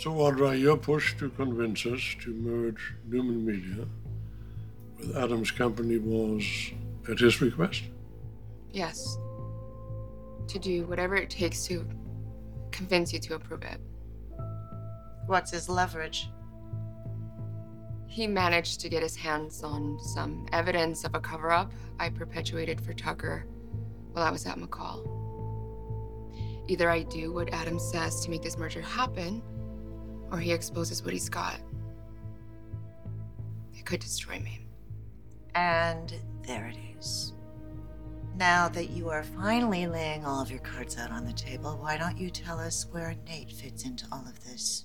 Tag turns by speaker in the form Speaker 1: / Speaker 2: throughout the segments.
Speaker 1: So, Audra, you're to convince us to merge Newman Media with Adams Company was at his request?
Speaker 2: Yes. To do whatever it takes to convince you to approve it.
Speaker 3: What's his leverage?
Speaker 2: He managed to get his hands on some evidence of a cover up I perpetuated for Tucker while I was at McCall. Either I do what Adam says to make this merger happen, or he exposes what he's got. It could destroy me.
Speaker 3: And there it is. Now that you are finally laying all of your cards out on the table, why don't you tell us where Nate fits into all of this?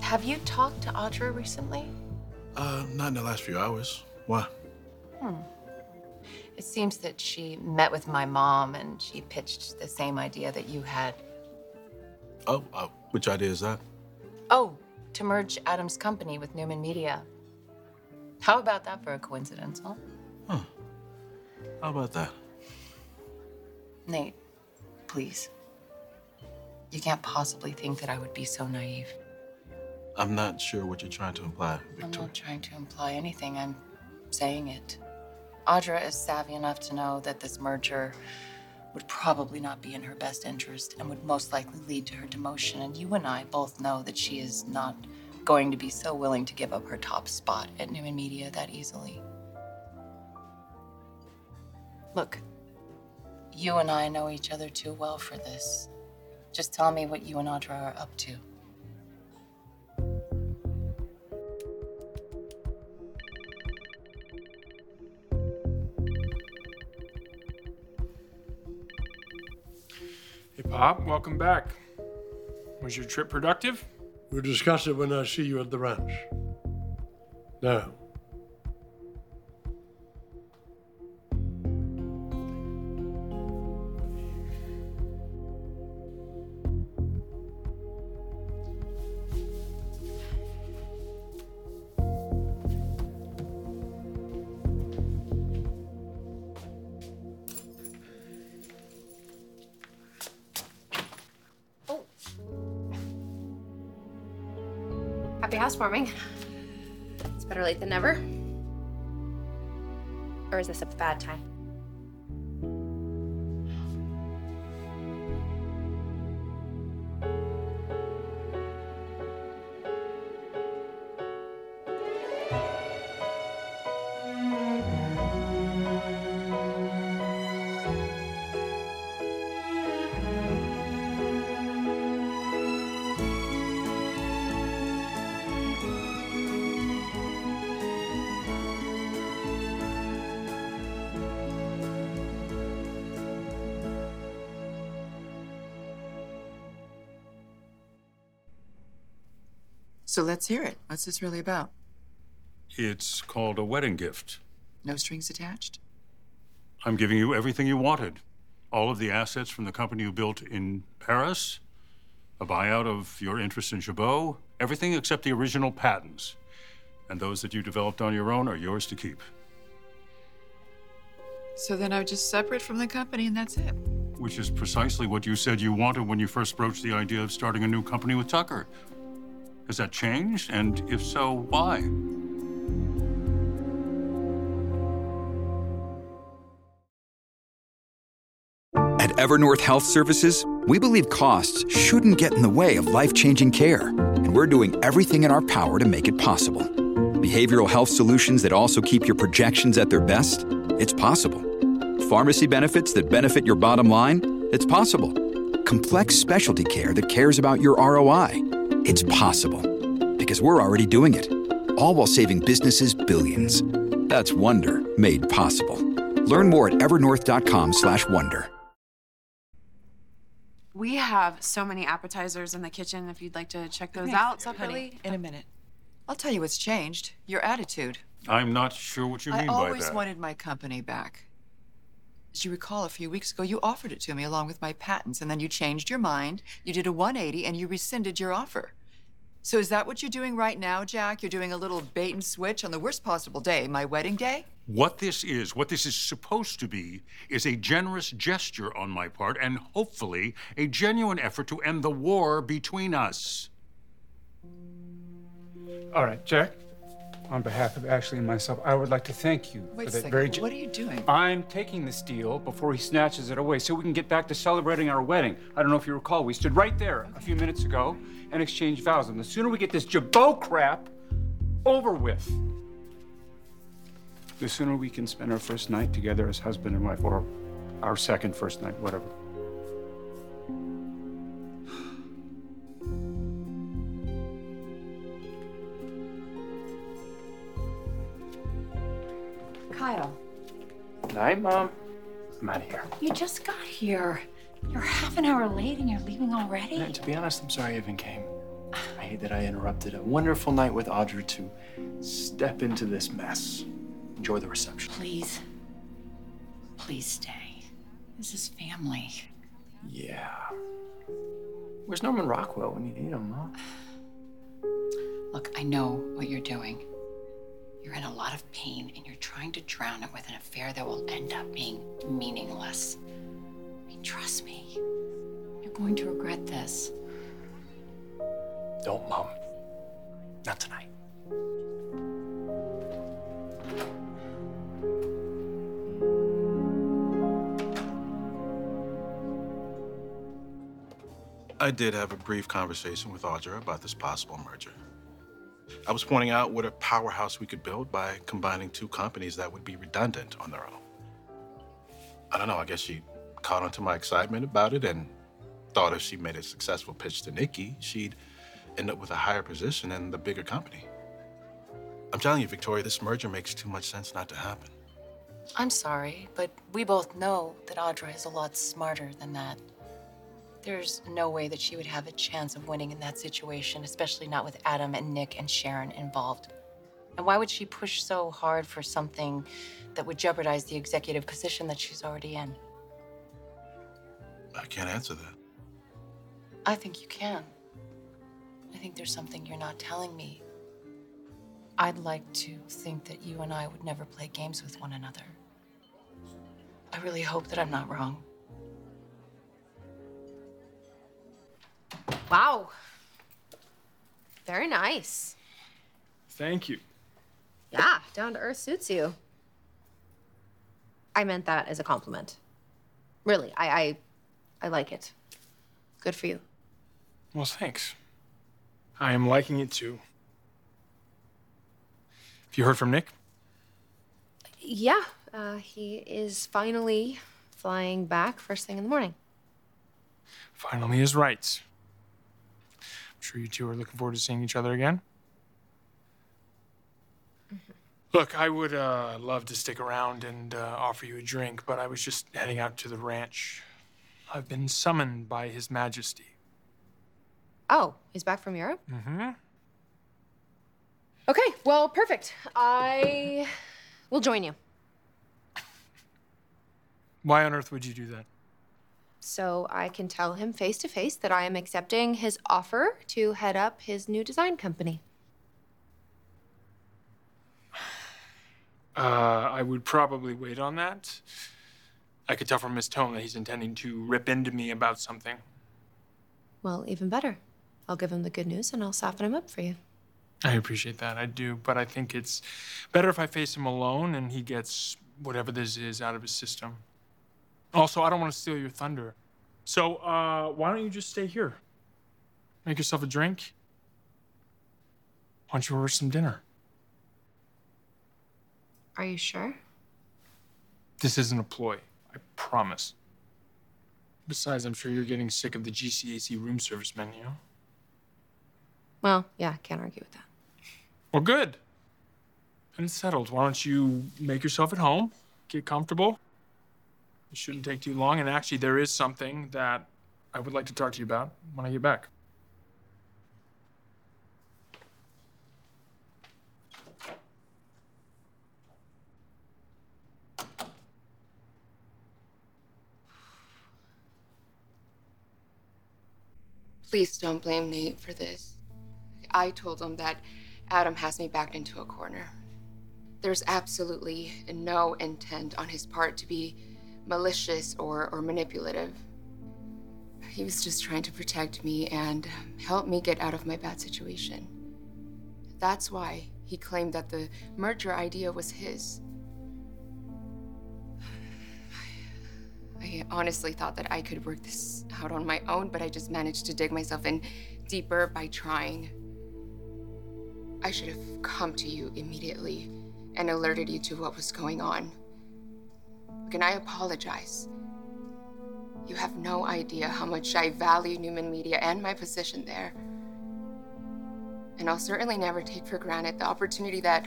Speaker 4: Have you talked to Audra recently?
Speaker 5: Uh, not in the last few hours. Why?
Speaker 4: Hmm. It seems that she met with my mom and she pitched the same idea that you had.
Speaker 5: Oh, uh, which idea is that?
Speaker 4: Oh, to merge Adam's company with Newman Media. How about that for a coincidence, huh?
Speaker 5: Huh. How about that?
Speaker 4: Nate, please. You can't possibly think that I would be so naive.
Speaker 5: I'm not sure what you're trying to imply, Victoria.
Speaker 4: I'm not trying to imply anything. I'm saying it. Audra is savvy enough to know that this merger would probably not be in her best interest and would most likely lead to her demotion. And you and I both know that she is not going to be so willing to give up her top spot at Newman Media that easily. Look, you and I know each other too well for this. Just tell me what you and Audra are up to.
Speaker 6: Pop, welcome back. Was your trip productive?
Speaker 1: We'll discuss it when I see you at the ranch. Now,
Speaker 7: Happy housewarming. It's better late than never. Or is this a bad time?
Speaker 8: So let's hear it. What's this really about?
Speaker 9: It's called a wedding gift.
Speaker 8: No strings attached?
Speaker 9: I'm giving you everything you wanted. All of the assets from the company you built in Paris, a buyout of your interest in Jabot, everything except the original patents. And those that you developed on your own are yours to keep.
Speaker 8: So then I'm just separate from the company and that's it.
Speaker 9: Which is precisely what you said you wanted when you first broached the idea of starting a new company with Tucker. Has that changed? And if so, why?
Speaker 10: At Evernorth Health Services, we believe costs shouldn't get in the way of life changing care, and we're doing everything in our power to make it possible. Behavioral health solutions that also keep your projections at their best? It's possible. Pharmacy benefits that benefit your bottom line? It's possible. Complex specialty care that cares about your ROI? It's possible. Because we're already doing it. All while saving businesses billions. That's Wonder made possible. Learn more at evernorth.com/wonder.
Speaker 11: We have so many appetizers in the kitchen if you'd like to check those
Speaker 8: Okay,
Speaker 11: out
Speaker 8: honey, in a minute. I'll tell you what's changed. Your attitude.
Speaker 9: I'm not sure what you
Speaker 8: I
Speaker 9: mean by
Speaker 8: always wanted my company back. As you recall, a few weeks ago, you offered it to me along with my patents, and then you changed your mind. You did a 180 and you rescinded your offer. So is that what you're doing right now, Jack? You're doing a little bait and switch on the worst possible day, my wedding day?
Speaker 9: What this is, what this is supposed to be, is a generous gesture on my part and hopefully a genuine effort to end the war between us.
Speaker 6: All right, Jack. On behalf of Ashley and myself, I would like to thank you
Speaker 8: Wait
Speaker 6: for
Speaker 8: a
Speaker 6: that
Speaker 8: second.
Speaker 6: very. ge-
Speaker 8: what are you doing?
Speaker 6: I'm taking this deal before he snatches it away so we can get back to celebrating our wedding. I don't know if you recall, we stood right there a few minutes ago and exchange vows. And the sooner we get this Jabot crap over with, the sooner we can spend our first night together as husband and wife, or our second first night, whatever.
Speaker 4: Kyle,
Speaker 6: Night, Mom. I'm out of here.
Speaker 4: you just got here. You're half an hour late and you're leaving already?
Speaker 12: And to be honest, I'm sorry I even came. I hate that I interrupted a wonderful night with Audra to step into this mess. Enjoy the reception.
Speaker 4: Please. Please stay. This is family.
Speaker 12: Yeah. Where's Norman Rockwell when you need him, Mom?
Speaker 4: Look, I know what you're doing. You're in a lot of pain and you're trying to drown it with an affair that will end up being meaningless. I mean, trust me. You're going to regret this.
Speaker 12: Don't, Mom. Not tonight.
Speaker 5: I did have a brief conversation with Audra about this possible merger. I was pointing out what a powerhouse we could build by combining two companies that would be redundant on their own. I don't know, I guess she caught on to my excitement about it and thought if she made a successful pitch to Nikki, she'd end up with a higher position in the bigger company. I'm telling you, Victoria, this merger makes too much sense not to happen.
Speaker 4: I'm sorry, but we both know that Audra is a lot smarter than that. There's no way that she would have a chance of winning in that situation, especially not with Adam and Nick and Sharon involved. And why would she push so hard for something that would jeopardize the executive position that she's already in?
Speaker 5: I can't answer that.
Speaker 4: I think you can. I think there's something you're not telling me. I'd like to think that you and I would never play games with one another. I really hope that I'm not wrong.
Speaker 7: Wow. Very nice.
Speaker 6: Thank you.
Speaker 7: Yeah, down to earth suits you. I meant that as a compliment. Really, I I, I like it. Good for you.
Speaker 6: Well, thanks. I am liking it too. Have you heard from Nick?
Speaker 7: Yeah, uh, he is finally flying back first thing in the morning.
Speaker 6: Finally, his rights. I'm sure you two are looking forward to seeing each other again. Look, I would uh, love to stick around and uh, offer you a drink, but I was just heading out to the ranch. I've been summoned by His Majesty.
Speaker 7: Oh, he's back from Europe?
Speaker 6: Mm-hmm.
Speaker 7: Okay, well, perfect. I will join you.
Speaker 6: Why on earth would you do that?
Speaker 7: So I can tell him face to face that I am accepting his offer to head up his new design company.
Speaker 6: Uh, I would probably wait on that. I could tell from his tone that he's intending to rip into me about something.
Speaker 7: Well, even better. I'll give him the good news and I'll soften him up for you.
Speaker 6: I appreciate that, I do, but I think it's better if I face him alone and he gets whatever this is out of his system. Also, I don't want to steal your thunder. So, uh, why don't you just stay here? Make yourself a drink. Why don't you order some dinner?
Speaker 7: Are you sure?
Speaker 6: This isn't a ploy, promise. Besides, I'm sure you're getting sick of the GCAC room service menu.
Speaker 7: Well, yeah, can't argue with that.
Speaker 6: Well, good. And it's settled. Why don't you make yourself at home, get comfortable? It shouldn't take too long. And actually, there is something that I would like to talk to you about when I get back.
Speaker 2: Please don't blame Nate for this. I told him that Adam has me backed into a corner. There's absolutely no intent on his part to be malicious or, or manipulative. He was just trying to protect me and help me get out of my bad situation. That's why he claimed that the merger idea was his. I honestly thought that I could work this out on my own, but I just managed to dig myself in deeper by trying. I should have come to you immediately and alerted you to what was going on. Can I apologize? You have no idea how much I value Newman Media and my position there. And I'll certainly never take for granted the opportunity that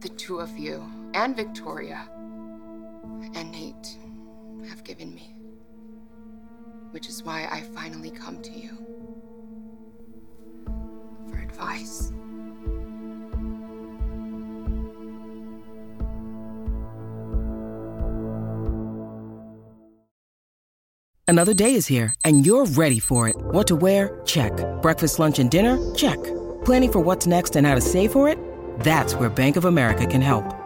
Speaker 2: the two of you and Victoria and Nate have given me. Which is why I finally come to you for advice.
Speaker 13: Another day is here, and you're ready for it. What to wear? Check. Breakfast, lunch, and dinner? Check. Planning for what's next and how to save for it? That's where Bank of America can help.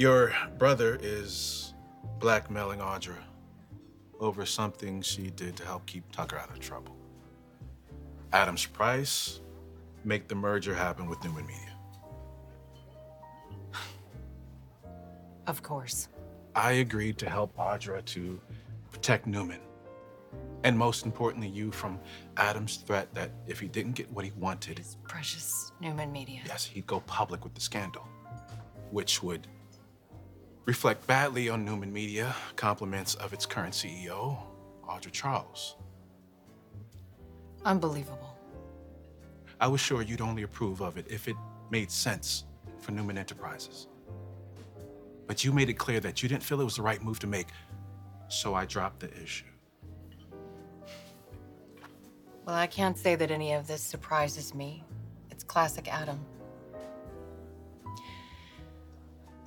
Speaker 5: Your brother is blackmailing Audra over something she did to help keep Tucker out of trouble. Adam's price, make the merger happen with Newman Media.
Speaker 4: Of course.
Speaker 5: I agreed to help Audra to protect Newman. And most importantly, you from Adam's threat that if he didn't get what he wanted,
Speaker 4: His precious Newman Media.
Speaker 5: yes, he'd go public with the scandal, which would reflect badly on Newman Media, compliments of its current CEO, Audra Charles.
Speaker 4: Unbelievable.
Speaker 5: I was sure you'd only approve of it if it made sense for Newman Enterprises. But you made it clear that you didn't feel it was the right move to make, so I dropped the issue.
Speaker 4: Well, I can't say that any of this surprises me. It's classic Adam.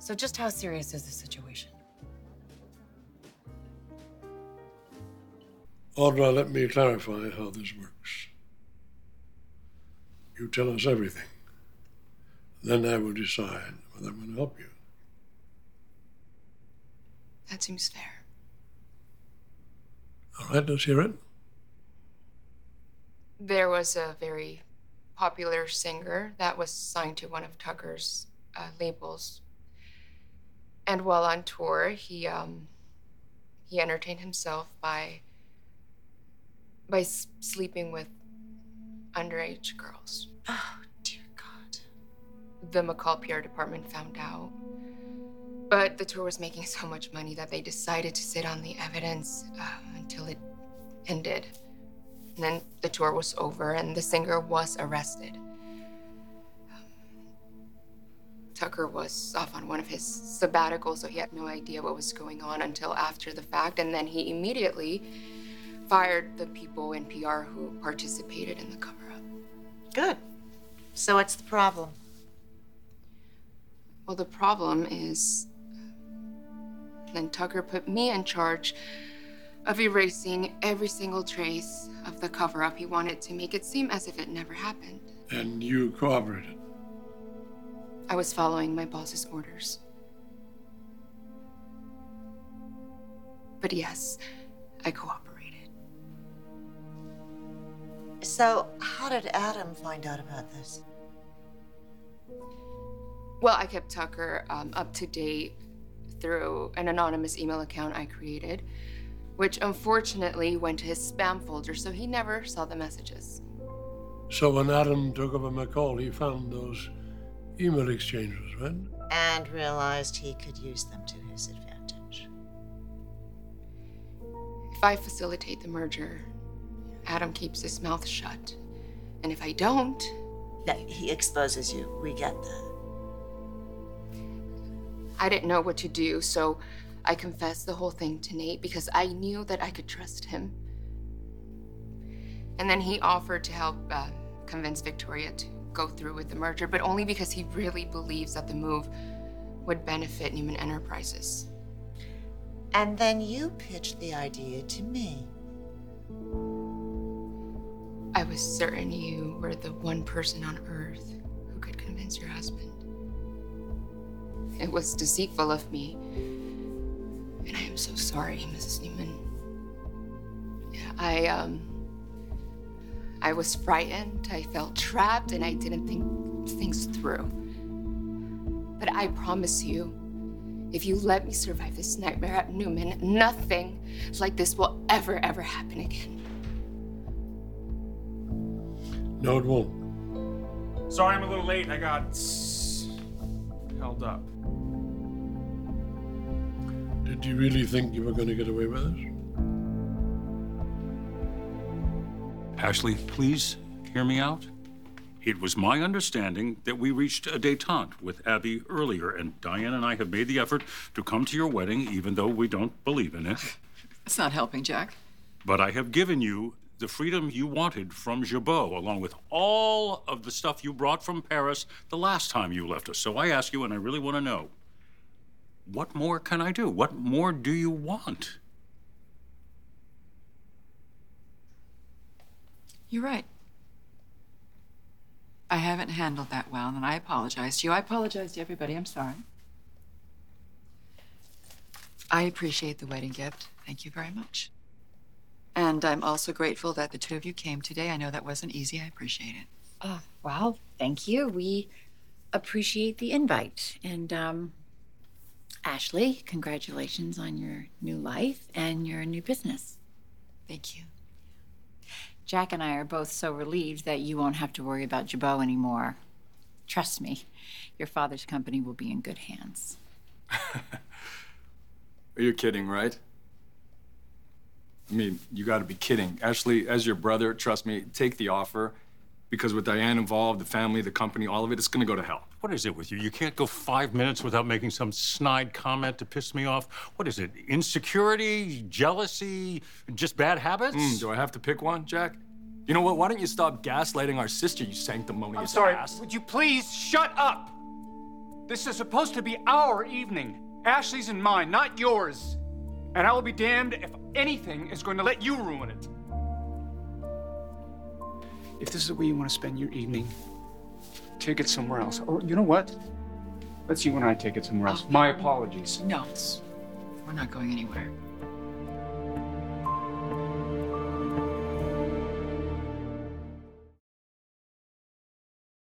Speaker 4: So, just how serious is the situation?
Speaker 1: Audra, let me clarify how this works. You tell us everything. Then I will decide whether I'm going to help you.
Speaker 2: That seems fair.
Speaker 1: All right, let's hear it.
Speaker 2: There was a very popular singer that was signed to one of Tucker's uh, labels. And while on tour, he um, he entertained himself by by s- sleeping with underage girls.
Speaker 3: Oh, dear God.
Speaker 2: The McCall PR department found out. But the tour was making so much money that they decided to sit on the evidence uh, until it ended. And then the tour was over and the singer was arrested. Tucker was off on one of his sabbaticals, so he had no idea what was going on until after the fact. And then he immediately fired the people in PR who participated in the cover up.
Speaker 3: Good. So what's the problem?
Speaker 2: Well, the problem is then Tucker put me in charge of erasing every single trace of the cover up. He wanted to make it seem as if it never happened.
Speaker 1: And you cooperated.
Speaker 2: I was following my boss's orders. But yes, I cooperated.
Speaker 3: So, how did Adam find out about this?
Speaker 2: Well, I kept Tucker um, up to date through an anonymous email account I created, which unfortunately went to his spam folder, so he never saw the messages.
Speaker 1: So when Adam took over McCall, he found those email exchanges, right?
Speaker 3: And realized he could use them to his advantage.
Speaker 2: If I facilitate the merger, Adam keeps his mouth shut. And if I don't,
Speaker 3: Yeah, he exposes you. We get that.
Speaker 2: I didn't know what to do, so I confessed the whole thing to Nate because I knew that I could trust him. And then he offered to help uh, convince Victoria to go through with the merger, but only because he really believes that the move would benefit Newman Enterprises.
Speaker 3: And then you pitched the idea to me.
Speaker 2: I was certain you were the one person on earth who could convince your husband. It was deceitful of me. And I am so sorry, Mrs. Newman. I, um, I was frightened, I felt trapped, and I didn't think things through. But I promise you, if you let me survive this nightmare at Newman, nothing like this will ever, ever happen again.
Speaker 1: No, it won't.
Speaker 6: Sorry I'm a little late. I got s- held up.
Speaker 1: Did you really think you were going to get away with it?
Speaker 9: Ashley, please hear me out. It was my understanding that we reached a detente with Abby earlier, and Diane and I have made the effort to come to your wedding, even though we don't believe in it.
Speaker 8: It's not helping, Jack.
Speaker 9: But I have given you the freedom you wanted from Jabot, along with all of the stuff you brought from Paris the last time you left us. So I ask you, and I really want to know what more can I do? What more do you want?
Speaker 8: You're right. I haven't handled that well, and I apologize to you. I apologize to everybody. I'm sorry. I appreciate the wedding gift. Thank you very much. And I'm also grateful that the two of you came today. I know that wasn't easy. I appreciate it.
Speaker 14: Uh, well, thank you. We appreciate the invite. And um, Ashley, congratulations on your new life and your new business.
Speaker 8: Thank you.
Speaker 14: Jack and I are both so relieved that you won't have to worry about Jabot anymore. Trust me, your father's company will be in good hands.
Speaker 12: Are you kidding, right? I mean, you gotta be kidding. Ashley, as your brother, trust me, take the offer. Because with Diane involved, the family, the company, all of it, it's gonna go to hell.
Speaker 9: What is it with you? You can't go five minutes without making some snide comment to piss me off. What is it? Insecurity, jealousy, just bad habits?
Speaker 12: Mm, do I have to pick one, Jack? You know what? Why don't you stop gaslighting our sister, you sanctimonious
Speaker 15: I'm sorry.
Speaker 12: ass?
Speaker 15: Would you please shut up? This is supposed to be our evening. Ashley's and mine, not yours. And I will be damned if anything is going to let you ruin it. If this is the way you want to spend your evening, take it somewhere else. Or you know what? Let's you and I take it somewhere else. Oh. My apologies.
Speaker 8: No, we're not going anywhere.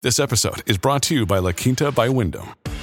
Speaker 16: This episode is brought to you by La Quinta by Wyndham.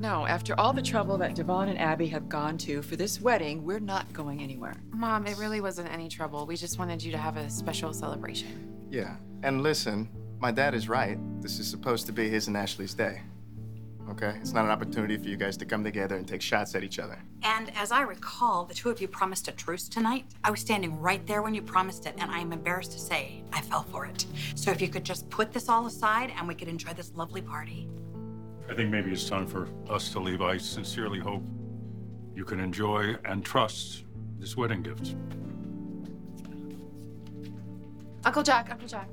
Speaker 8: No, after all the trouble that Devon and Abby have gone to for this wedding, we're not going anywhere.
Speaker 11: Mom, it really wasn't any trouble. We just wanted you to have a special celebration.
Speaker 17: Yeah, and listen, my dad is right. This is supposed to be his and Ashley's day. Okay? It's not an opportunity for you guys to come together and take shots at each other.
Speaker 18: And as I recall, the two of you promised a truce tonight. I was standing right there when you promised it, and I am embarrassed to say I fell for it. So if you could just put this all aside and we could enjoy this lovely party.
Speaker 9: I think maybe it's time for us to leave. I sincerely hope you can enjoy and trust this wedding gift.
Speaker 11: Uncle Jack, Uncle Jack.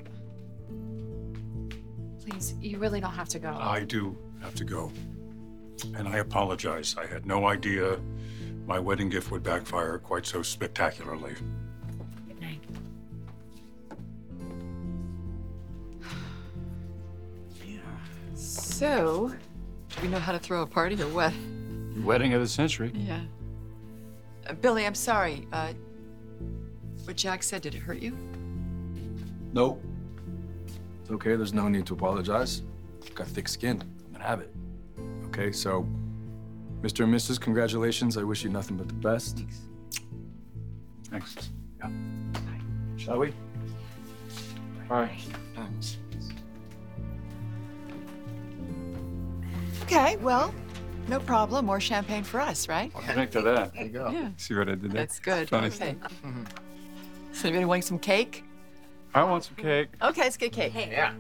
Speaker 11: Please, you really don't have to go.
Speaker 9: I do have to go. And I apologize. I had no idea my wedding gift would backfire quite so spectacularly.
Speaker 14: Good night. Yeah.
Speaker 8: So, do we know how to throw a party or what?
Speaker 12: Wedding of the century.
Speaker 8: Yeah. Uh, Billy, I'm sorry. Uh, what Jack said, did it hurt you?
Speaker 12: Nope. It's okay. There's no need to apologize. I've got thick skin. I'm gonna have it. Okay, so Mr. and Mrs., congratulations. I wish you nothing but the best.
Speaker 9: Thanks.
Speaker 12: Yeah. Shall we?
Speaker 6: Bye.
Speaker 8: Okay, well, no problem. More champagne for us, right?
Speaker 12: I'll drink to that.
Speaker 17: There you go.
Speaker 8: Yeah.
Speaker 12: See what I did there?
Speaker 8: That's good.
Speaker 12: Funny.
Speaker 8: Okay. So anybody want some cake?
Speaker 12: I want some cake.
Speaker 8: Okay, let's get cake.
Speaker 11: Yeah.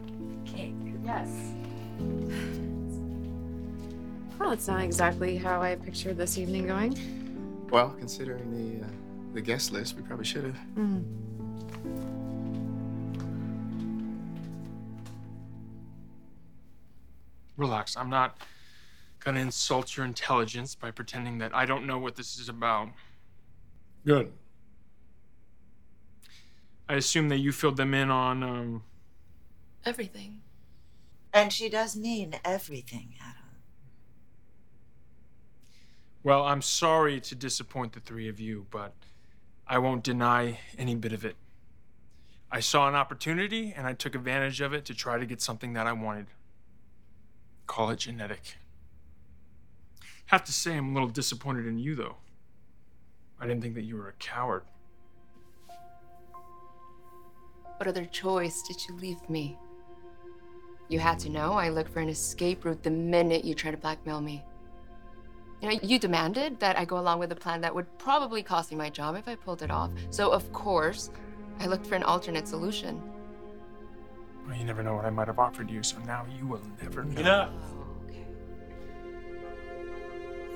Speaker 11: Cake. Yes. Well, it's not exactly how I pictured this evening going.
Speaker 17: Well, considering the uh, the guest list, we probably should have.
Speaker 11: Mm.
Speaker 6: Relax. I'm not gonna insult your intelligence by pretending that I don't know what this is about.
Speaker 1: Good.
Speaker 6: I assume that you filled them in on um,
Speaker 2: Everything.
Speaker 3: And she does mean everything, Adam.
Speaker 6: Well, I'm sorry to disappoint the three of you, but I won't deny any bit of it. I saw an opportunity and I took advantage of it to try to get something that I wanted. Call it genetic. Have to say, I'm a little disappointed in you, though. I didn't think that you were a coward.
Speaker 2: What other choice did you leave me? You had to know I looked for an escape route the minute you tried to blackmail me. You know, you demanded that I go along with a plan that would probably cost me my job if I pulled it off. So, of course, I looked for an alternate solution.
Speaker 6: Well, you never know what I might have offered you, so now you will never know.
Speaker 1: Enough.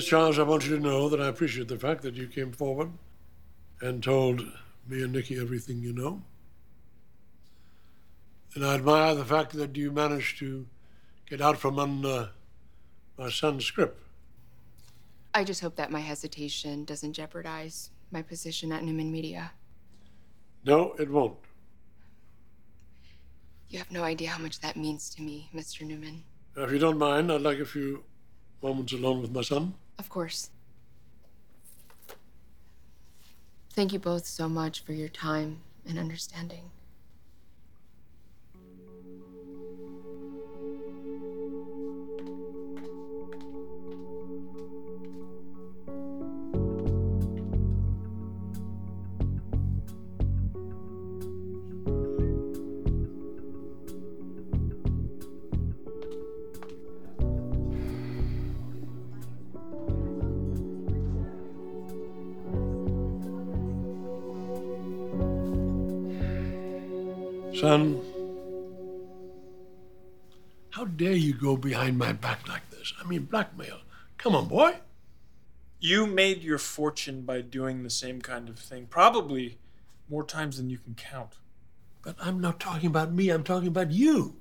Speaker 1: Miss Charles, I want you to know that I appreciate the fact that you came forward and told me and Nikki everything you know. And I admire the fact that you managed to get out from under my son's grip.
Speaker 2: I just hope that my hesitation doesn't jeopardize my position at Newman Media.
Speaker 1: No, it won't.
Speaker 2: You have no idea how much that means to me, Mr. Newman.
Speaker 1: If you don't mind, I'd like a few moments alone with my son.
Speaker 2: Of course. Thank you both so much for your time and understanding.
Speaker 1: I mean, blackmail. Come on, boy.
Speaker 6: You made your fortune by doing the same kind of thing, probably more times than you can count.
Speaker 1: But I'm not talking about me, I'm talking about you.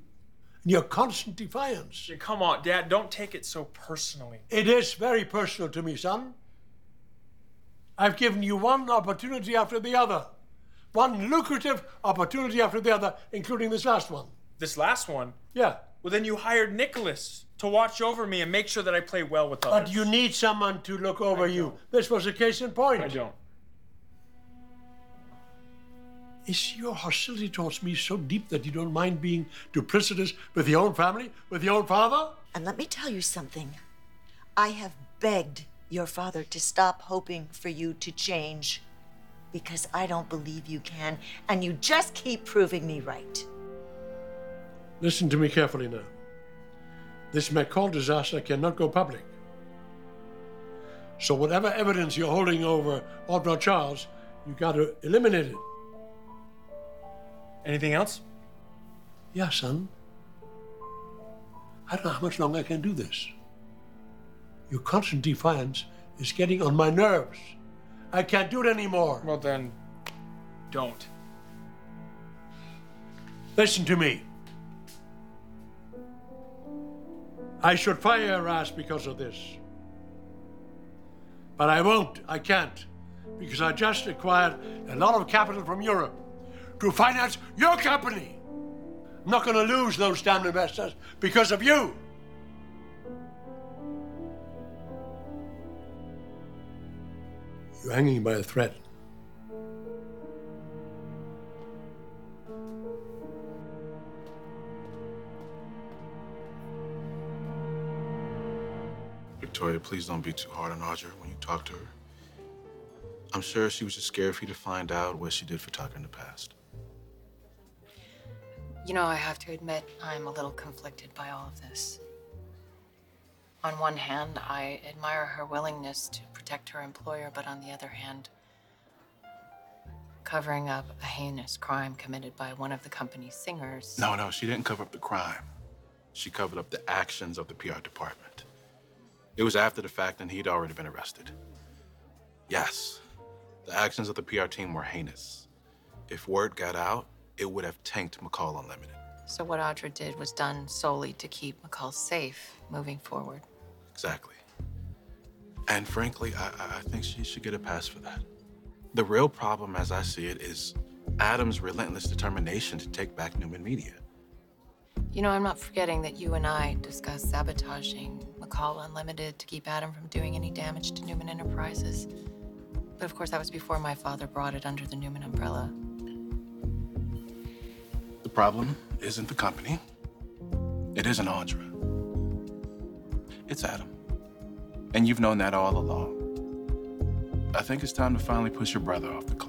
Speaker 1: And your constant defiance.
Speaker 6: Come on, Dad, don't take it so personally.
Speaker 1: It is very personal to me, son. I've given you one opportunity after the other. One lucrative opportunity after the other, including this last one.
Speaker 6: This last one?
Speaker 1: Yeah.
Speaker 6: Well, then you hired Nicholas to watch over me and make sure that I play well with others.
Speaker 1: But you need someone to look over you. This was a case in point.
Speaker 6: I don't.
Speaker 1: Is your hostility towards me so deep that you don't mind being duplicitous with your own family, with your own father?
Speaker 3: And let me tell you something. I have begged your father to stop hoping for you to change because I don't believe you can, and you just keep proving me right.
Speaker 1: Listen to me carefully now. This McCall disaster cannot go public. So, whatever evidence you're holding over Audra Charles, you got to eliminate it.
Speaker 6: Anything else?
Speaker 1: Yeah, son. I don't know how much longer I can do this. Your constant defiance is getting on my nerves. I can't do it anymore.
Speaker 6: Well, then, don't.
Speaker 1: Listen to me. I should fire your ass because of this. But I won't. I can't. Because I just acquired a lot of capital from Europe to finance your company. I'm not going to lose those damn investors because of you. You're hanging by a thread.
Speaker 5: Please don't be too hard on Audra when you talk to her. I'm sure she was just scared for you to find out what she did for Tucker in the past.
Speaker 4: You know, I have to admit, I'm a little conflicted by all of this. On one hand, I admire her willingness to protect her employer, but on the other hand, covering up a heinous crime committed by one of the company's singers.
Speaker 5: No, no, she didn't cover up the crime. She covered up the actions of the PR department. It was after the fact, and he'd already been arrested. Yes, the actions of the PR team were heinous. If word got out, it would have tanked McCall Unlimited.
Speaker 4: So what Audra did was done solely to keep McCall safe moving forward.
Speaker 5: Exactly. And frankly, I, I think she should get a pass for that. The real problem, as I see it, is Adam's relentless determination to take back Newman Media.
Speaker 4: You know, I'm not forgetting that you and I discussed sabotaging McCall Unlimited to keep Adam from doing any damage to Newman Enterprises. But of course, that was before my father brought it under the Newman umbrella.
Speaker 5: The problem isn't the company. It isn't Audra. It's Adam. And you've known that all along. I think it's time to finally push your brother off the cliff.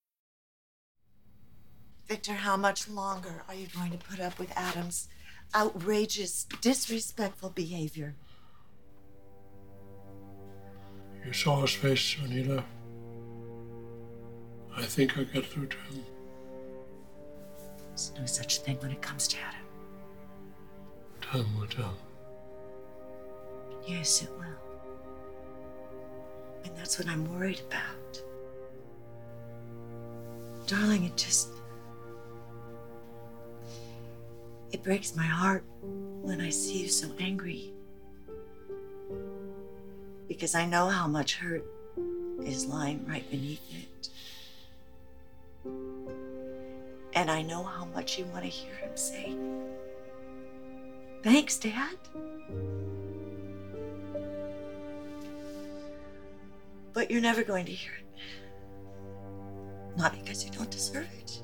Speaker 3: Victor, how much longer are you going to put up with Adam's outrageous, disrespectful behavior?
Speaker 1: You saw his face when he left. I think I got through to him.
Speaker 3: There's no such thing when it comes to Adam.
Speaker 1: Time will tell.
Speaker 3: Yes, it will. And that's what I'm worried about. Darling, it just. It breaks my heart when I see you so angry. Because I know how much hurt is lying right beneath it. And I know how much you want to hear him say, Thanks, Dad. But you're never going to hear it. Not because you don't deserve it,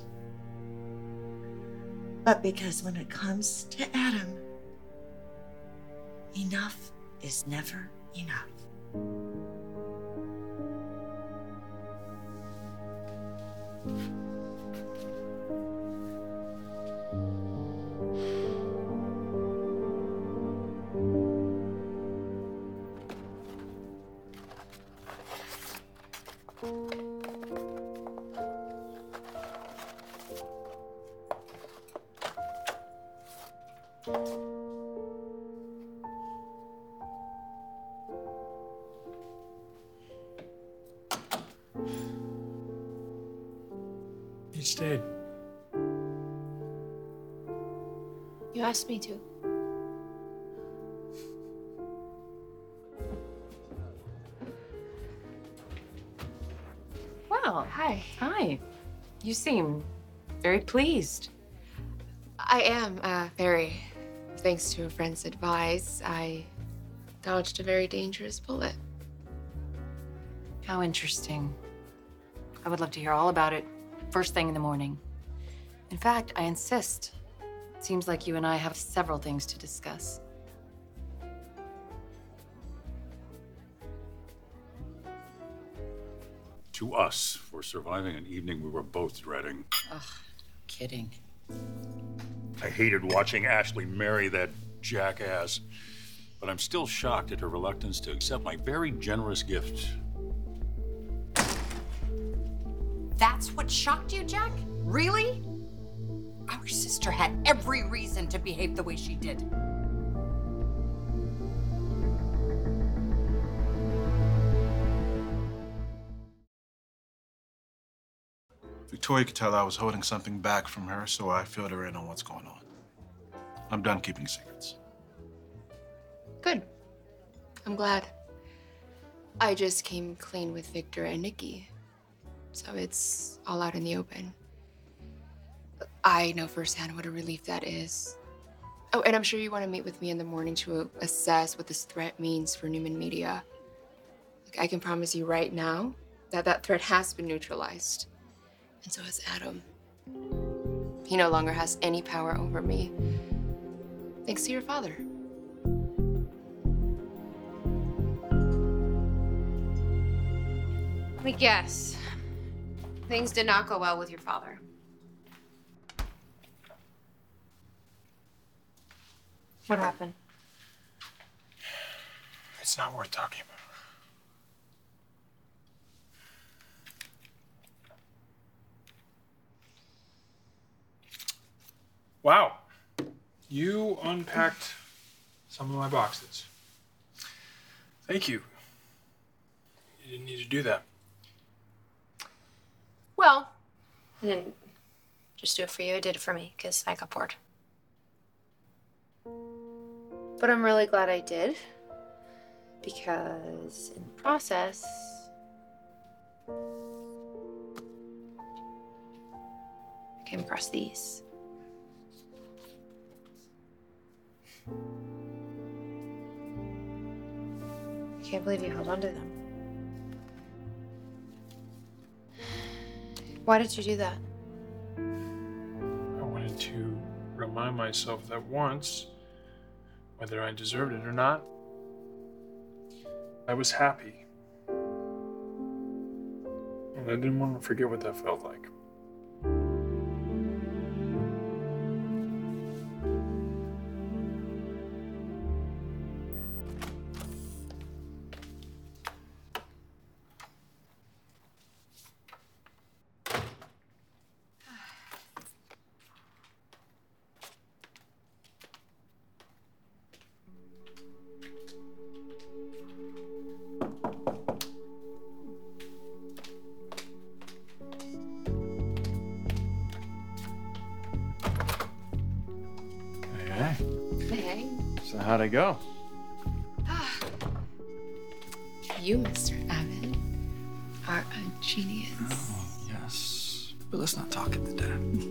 Speaker 3: but because when it comes to Adam, enough is never enough.
Speaker 6: He stayed.
Speaker 7: You asked me to.
Speaker 4: Well, hi. Hi. You seem very pleased.
Speaker 2: I am, uh, very. Thanks to a friend's advice, I dodged a very dangerous bullet.
Speaker 4: How interesting. I would love to hear all about it first thing in the morning. In fact, I insist. It seems like you and I have several things to discuss.
Speaker 9: To us, for surviving an evening we were both dreading.
Speaker 4: Ugh, kidding.
Speaker 9: I hated watching Ashley marry that jackass, but I'm still shocked at her reluctance to accept my very generous gift.
Speaker 18: That's what shocked you, Jack? Really? Our sister had every reason to behave the way she did.
Speaker 5: Victoria could tell I was holding something back from her, so I filled her in on what's going on. I'm done keeping secrets.
Speaker 2: Good. I'm glad. I just came clean with Victor and Nikki. So it's all out in the open. I know firsthand what a relief that is. Oh, and I'm sure you want to meet with me in the morning to assess what this threat means for Newman Media. I can promise you right now that that threat has been neutralized. And so has Adam. He no longer has any power over me. Thanks to your father.
Speaker 7: Me guess. Things did not go well with your father. What happened?
Speaker 6: It's not worth talking about. Wow. You unpacked some of my boxes. Thank you. You didn't need to do that.
Speaker 7: Well, I didn't just do it for you. I did it for me because I got bored. But I'm really glad I did because in the process, I came across these. I can't believe you held on to them. Why did you do that?
Speaker 6: I wanted to remind myself that once, whether I deserved it or not, I was happy. And I didn't want to forget what that felt like.
Speaker 12: Hey, hey.
Speaker 2: Hey.
Speaker 12: So how'd it go? Ah.
Speaker 2: You, Mr. Abbott, are a genius.
Speaker 12: Oh, Yes. But let's not talk at the dad.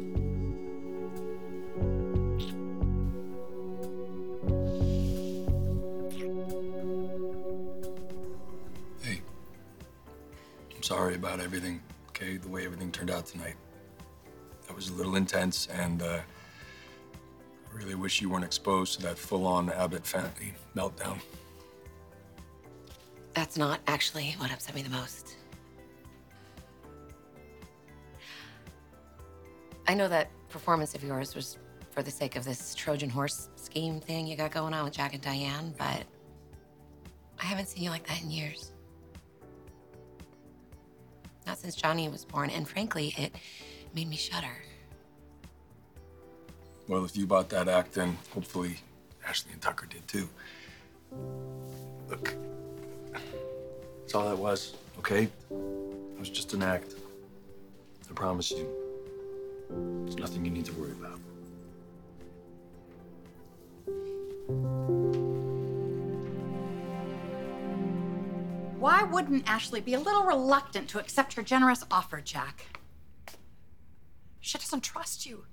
Speaker 19: Everything, okay? The way everything turned out tonight. That was a little intense, and uh, I really wish you weren't exposed to that full on Abbott family meltdown.
Speaker 20: That's not actually what upset me the most. I know that performance of yours was for the sake of this Trojan horse scheme thing you got going on with Jack and Diane, but I haven't seen you like that in years. Since Johnny was born, and frankly, it made me shudder.
Speaker 19: Well, if you bought that act, then hopefully Ashley and Tucker did too. Look, that's all that was, okay? It was just an act. I promise you. There's nothing you need to worry about.
Speaker 18: Why wouldn't Ashley be a little reluctant to accept your generous offer, Jack? She doesn't trust you.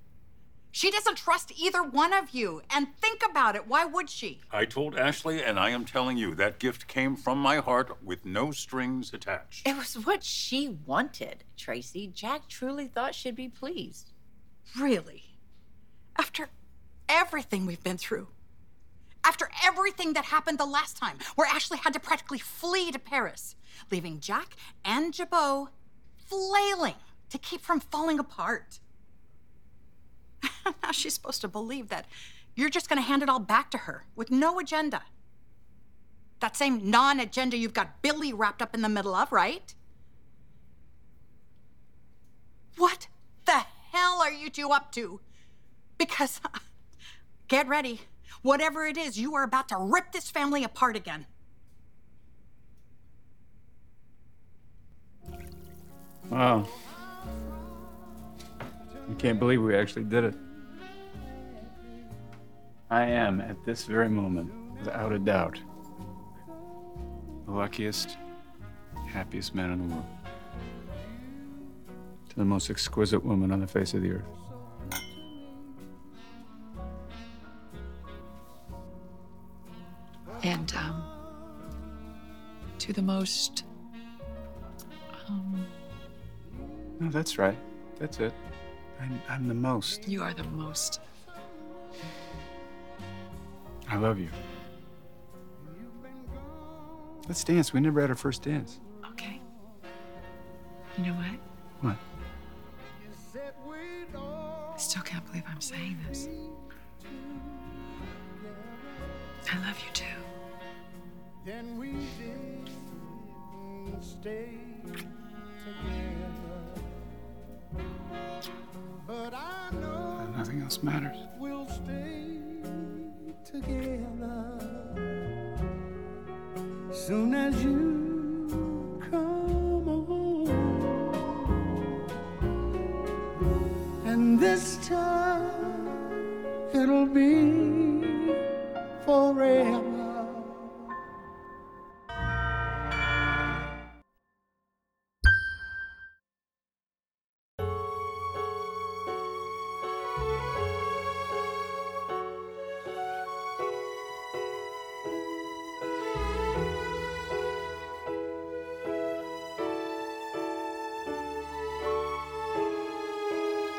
Speaker 18: She doesn't trust either one of you. And think about it. Why would she?
Speaker 9: I told Ashley, and I am telling you, that gift came from my heart with no strings attached.
Speaker 14: It was what she wanted, Tracy. Jack truly thought she'd be pleased.
Speaker 18: Really? After everything we've been through? After everything that happened the last time, where Ashley had to practically flee to Paris, leaving Jack and Jabot flailing to keep from falling apart. now she's supposed to believe that you're just going to hand it all back to her with no agenda. That same non agenda you've got Billy wrapped up in the middle of, right? What the hell are you two up to? Because, get ready. Whatever it is, you are about to rip this family apart again.
Speaker 15: Wow. I can't believe we actually did it. I am, at this very moment, without a doubt, the luckiest, happiest man in the world. To the most exquisite woman on the face of the earth.
Speaker 8: And um, to the most. Um,
Speaker 15: No, that's right. That's it. I'm, I'm the most.
Speaker 8: you are the most.
Speaker 15: I love you. Let's dance. We never had our first dance.
Speaker 8: Okay. You know what?
Speaker 15: What?
Speaker 8: I still can't believe I'm saying this. I love you too.
Speaker 21: Then we didn't stay together. But I know
Speaker 15: Nothing else matters.
Speaker 21: we'll stay together. Soon as you come home. And this time it'll be